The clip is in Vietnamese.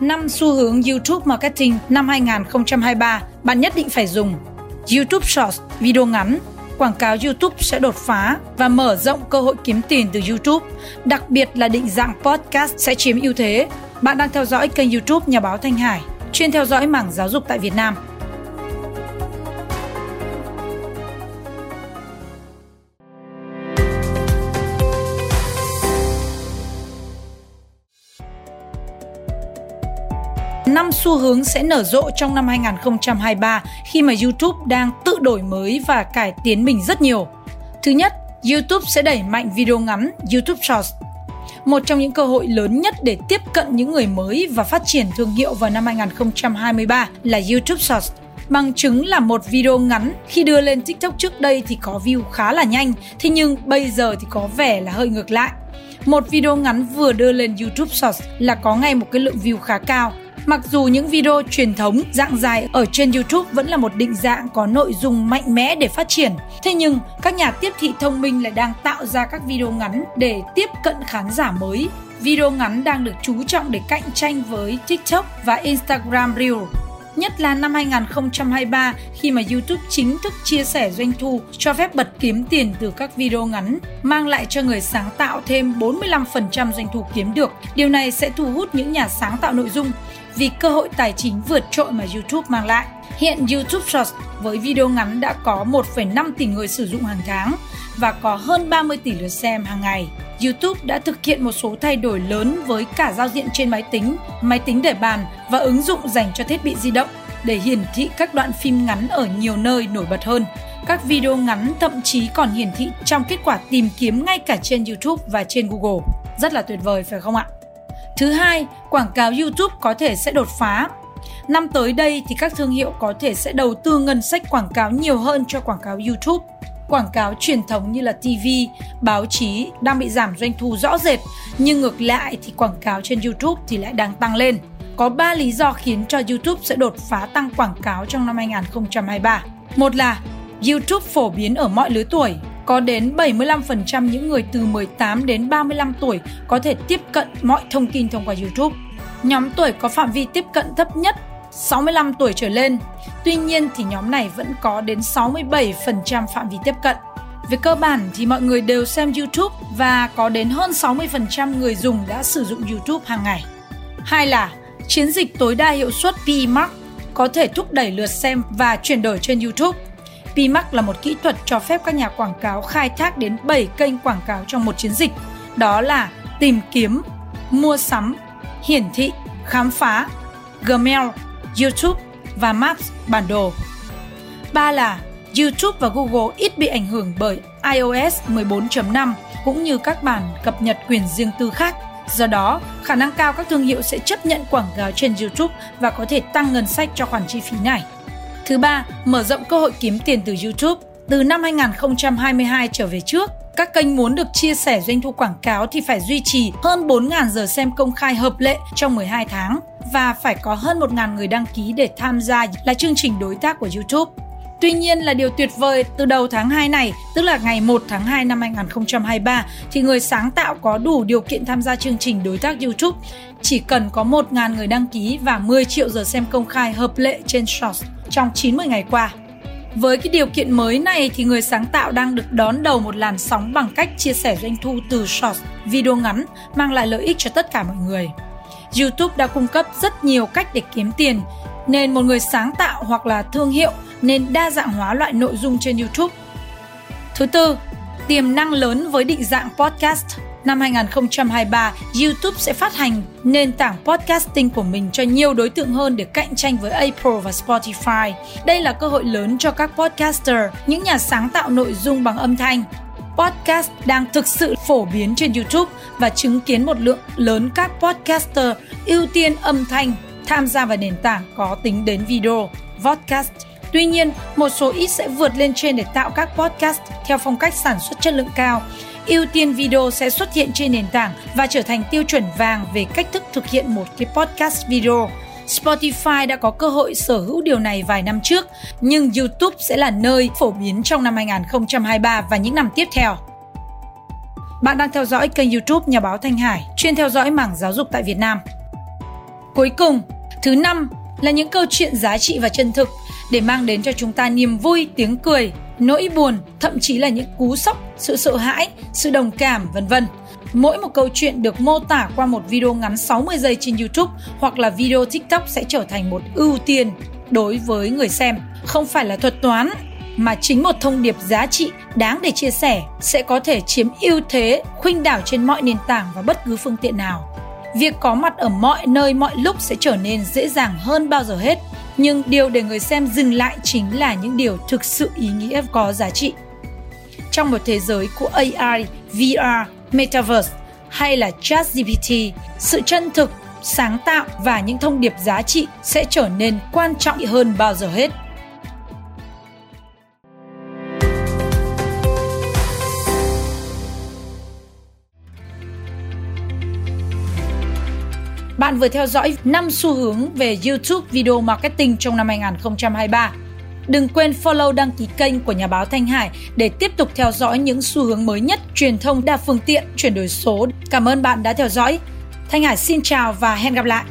5 xu hướng YouTube Marketing năm 2023 bạn nhất định phải dùng. YouTube Shorts, video ngắn, quảng cáo YouTube sẽ đột phá và mở rộng cơ hội kiếm tiền từ YouTube, đặc biệt là định dạng podcast sẽ chiếm ưu thế. Bạn đang theo dõi kênh YouTube Nhà báo Thanh Hải, chuyên theo dõi mảng giáo dục tại Việt Nam. Năm xu hướng sẽ nở rộ trong năm 2023 khi mà YouTube đang tự đổi mới và cải tiến mình rất nhiều. Thứ nhất, YouTube sẽ đẩy mạnh video ngắn YouTube Shorts. Một trong những cơ hội lớn nhất để tiếp cận những người mới và phát triển thương hiệu vào năm 2023 là YouTube Shorts. Bằng chứng là một video ngắn khi đưa lên TikTok trước đây thì có view khá là nhanh, thế nhưng bây giờ thì có vẻ là hơi ngược lại. Một video ngắn vừa đưa lên YouTube Shorts là có ngay một cái lượng view khá cao, Mặc dù những video truyền thống dạng dài ở trên YouTube vẫn là một định dạng có nội dung mạnh mẽ để phát triển, thế nhưng các nhà tiếp thị thông minh lại đang tạo ra các video ngắn để tiếp cận khán giả mới. Video ngắn đang được chú trọng để cạnh tranh với TikTok và Instagram Reel nhất là năm 2023 khi mà YouTube chính thức chia sẻ doanh thu cho phép bật kiếm tiền từ các video ngắn, mang lại cho người sáng tạo thêm 45% doanh thu kiếm được. Điều này sẽ thu hút những nhà sáng tạo nội dung vì cơ hội tài chính vượt trội mà YouTube mang lại. Hiện YouTube Shorts với video ngắn đã có 1,5 tỷ người sử dụng hàng tháng và có hơn 30 tỷ lượt xem hàng ngày. YouTube đã thực hiện một số thay đổi lớn với cả giao diện trên máy tính, máy tính để bàn và ứng dụng dành cho thiết bị di động để hiển thị các đoạn phim ngắn ở nhiều nơi nổi bật hơn. Các video ngắn thậm chí còn hiển thị trong kết quả tìm kiếm ngay cả trên YouTube và trên Google. Rất là tuyệt vời phải không ạ? Thứ hai, quảng cáo YouTube có thể sẽ đột phá. Năm tới đây thì các thương hiệu có thể sẽ đầu tư ngân sách quảng cáo nhiều hơn cho quảng cáo YouTube. Quảng cáo truyền thống như là TV, báo chí đang bị giảm doanh thu rõ rệt, nhưng ngược lại thì quảng cáo trên YouTube thì lại đang tăng lên. Có 3 lý do khiến cho YouTube sẽ đột phá tăng quảng cáo trong năm 2023. Một là YouTube phổ biến ở mọi lứa tuổi, có đến 75% những người từ 18 đến 35 tuổi có thể tiếp cận mọi thông tin thông qua YouTube. Nhóm tuổi có phạm vi tiếp cận thấp nhất 65 tuổi trở lên. Tuy nhiên thì nhóm này vẫn có đến 67% phạm vi tiếp cận. Về cơ bản thì mọi người đều xem YouTube và có đến hơn 60% người dùng đã sử dụng YouTube hàng ngày. Hai là chiến dịch tối đa hiệu suất PMAX có thể thúc đẩy lượt xem và chuyển đổi trên YouTube. PMAX là một kỹ thuật cho phép các nhà quảng cáo khai thác đến 7 kênh quảng cáo trong một chiến dịch. Đó là tìm kiếm, mua sắm, hiển thị, khám phá, Gmail, YouTube và Maps bản đồ. Ba là YouTube và Google ít bị ảnh hưởng bởi iOS 14.5 cũng như các bản cập nhật quyền riêng tư khác. Do đó, khả năng cao các thương hiệu sẽ chấp nhận quảng cáo trên YouTube và có thể tăng ngân sách cho khoản chi phí này. Thứ ba, mở rộng cơ hội kiếm tiền từ YouTube. Từ năm 2022 trở về trước, các kênh muốn được chia sẻ doanh thu quảng cáo thì phải duy trì hơn 4.000 giờ xem công khai hợp lệ trong 12 tháng và phải có hơn 1.000 người đăng ký để tham gia là chương trình đối tác của YouTube. Tuy nhiên là điều tuyệt vời từ đầu tháng 2 này, tức là ngày 1 tháng 2 năm 2023 thì người sáng tạo có đủ điều kiện tham gia chương trình đối tác YouTube. Chỉ cần có 1.000 người đăng ký và 10 triệu giờ xem công khai hợp lệ trên Shorts trong 90 ngày qua. Với cái điều kiện mới này thì người sáng tạo đang được đón đầu một làn sóng bằng cách chia sẻ doanh thu từ Shorts, video ngắn mang lại lợi ích cho tất cả mọi người. YouTube đã cung cấp rất nhiều cách để kiếm tiền, nên một người sáng tạo hoặc là thương hiệu nên đa dạng hóa loại nội dung trên YouTube. Thứ tư, tiềm năng lớn với định dạng podcast. Năm 2023, YouTube sẽ phát hành nền tảng podcasting của mình cho nhiều đối tượng hơn để cạnh tranh với Apple và Spotify. Đây là cơ hội lớn cho các podcaster, những nhà sáng tạo nội dung bằng âm thanh. Podcast đang thực sự phổ biến trên YouTube và chứng kiến một lượng lớn các podcaster ưu tiên âm thanh tham gia vào nền tảng có tính đến video, podcast. Tuy nhiên, một số ít sẽ vượt lên trên để tạo các podcast theo phong cách sản xuất chất lượng cao. Ưu tiên video sẽ xuất hiện trên nền tảng và trở thành tiêu chuẩn vàng về cách thức thực hiện một cái podcast video. Spotify đã có cơ hội sở hữu điều này vài năm trước, nhưng YouTube sẽ là nơi phổ biến trong năm 2023 và những năm tiếp theo. Bạn đang theo dõi kênh YouTube Nhà báo Thanh Hải, chuyên theo dõi mảng giáo dục tại Việt Nam. Cuối cùng, thứ năm là những câu chuyện giá trị và chân thực để mang đến cho chúng ta niềm vui, tiếng cười, nỗi buồn, thậm chí là những cú sốc, sự sợ hãi, sự đồng cảm, vân vân. Mỗi một câu chuyện được mô tả qua một video ngắn 60 giây trên YouTube hoặc là video TikTok sẽ trở thành một ưu tiên đối với người xem. Không phải là thuật toán mà chính một thông điệp giá trị đáng để chia sẻ sẽ có thể chiếm ưu thế khuynh đảo trên mọi nền tảng và bất cứ phương tiện nào. Việc có mặt ở mọi nơi mọi lúc sẽ trở nên dễ dàng hơn bao giờ hết, nhưng điều để người xem dừng lại chính là những điều thực sự ý nghĩa có giá trị. Trong một thế giới của AI, VR, Metaverse hay là ChatGPT, sự chân thực, sáng tạo và những thông điệp giá trị sẽ trở nên quan trọng hơn bao giờ hết. Bạn vừa theo dõi 5 xu hướng về YouTube Video Marketing trong năm 2023. Đừng quên follow đăng ký kênh của nhà báo Thanh Hải để tiếp tục theo dõi những xu hướng mới nhất, truyền thông đa phương tiện, chuyển đổi số. Cảm ơn bạn đã theo dõi. Thanh Hải xin chào và hẹn gặp lại.